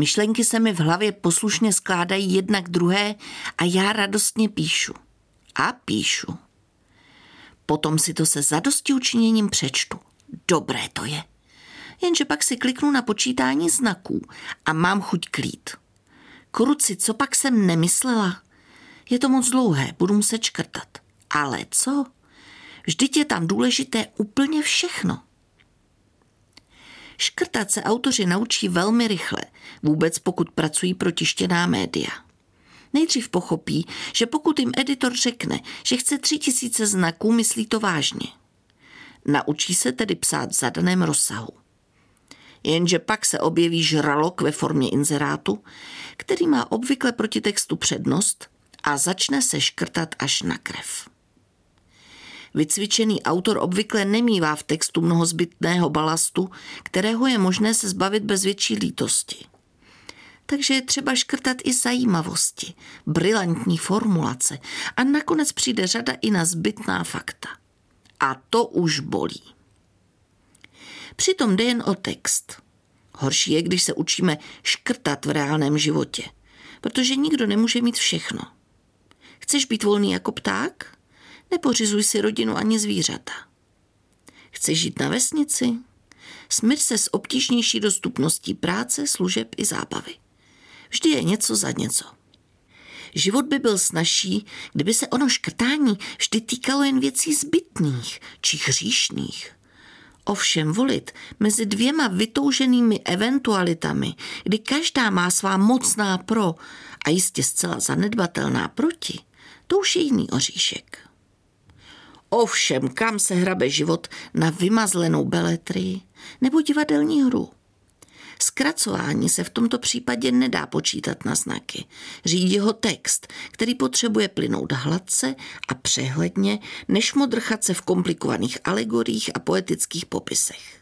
Myšlenky se mi v hlavě poslušně skládají jedna k druhé a já radostně píšu. A píšu. Potom si to se zadosti učiněním přečtu. Dobré to je. Jenže pak si kliknu na počítání znaků a mám chuť klít. Kruci, co pak jsem nemyslela? Je to moc dlouhé, budu muset škrtat. Ale co? Vždyť je tam důležité úplně všechno. Škrtat se autoři naučí velmi rychle, vůbec pokud pracují pro tištěná média. Nejdřív pochopí, že pokud jim editor řekne, že chce tři tisíce znaků, myslí to vážně. Naučí se tedy psát v zadaném rozsahu. Jenže pak se objeví žralok ve formě inzerátu, který má obvykle proti textu přednost a začne se škrtat až na krev. Vycvičený autor obvykle nemývá v textu mnoho zbytného balastu, kterého je možné se zbavit bez větší lítosti. Takže je třeba škrtat i zajímavosti, brilantní formulace a nakonec přijde řada i na zbytná fakta. A to už bolí. Přitom jde jen o text. Horší je, když se učíme škrtat v reálném životě, protože nikdo nemůže mít všechno. Chceš být volný jako pták? Nepořizuj si rodinu ani zvířata. Chceš žít na vesnici? Smír se s obtížnější dostupností práce, služeb i zábavy. Vždy je něco za něco. Život by byl snažší, kdyby se ono škrtání vždy týkalo jen věcí zbytných či hříšných. Ovšem volit mezi dvěma vytouženými eventualitami, kdy každá má svá mocná pro a jistě zcela zanedbatelná proti, to už je jiný oříšek. Ovšem, kam se hrabe život na vymazlenou beletrii nebo divadelní hru? Zkracování se v tomto případě nedá počítat na znaky. Řídí ho text, který potřebuje plynout hladce a přehledně, než modrchat se v komplikovaných alegoriích a poetických popisech.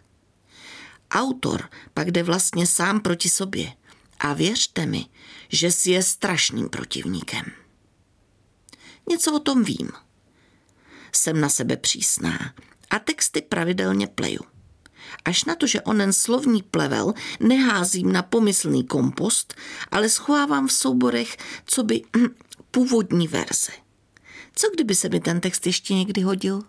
Autor pak jde vlastně sám proti sobě. A věřte mi, že si je strašným protivníkem. Něco o tom vím. Jsem na sebe přísná a texty pravidelně pleju. Až na to, že onen slovní plevel neházím na pomyslný kompost, ale schovávám v souborech, co by hm, původní verze. Co kdyby se mi ten text ještě někdy hodil?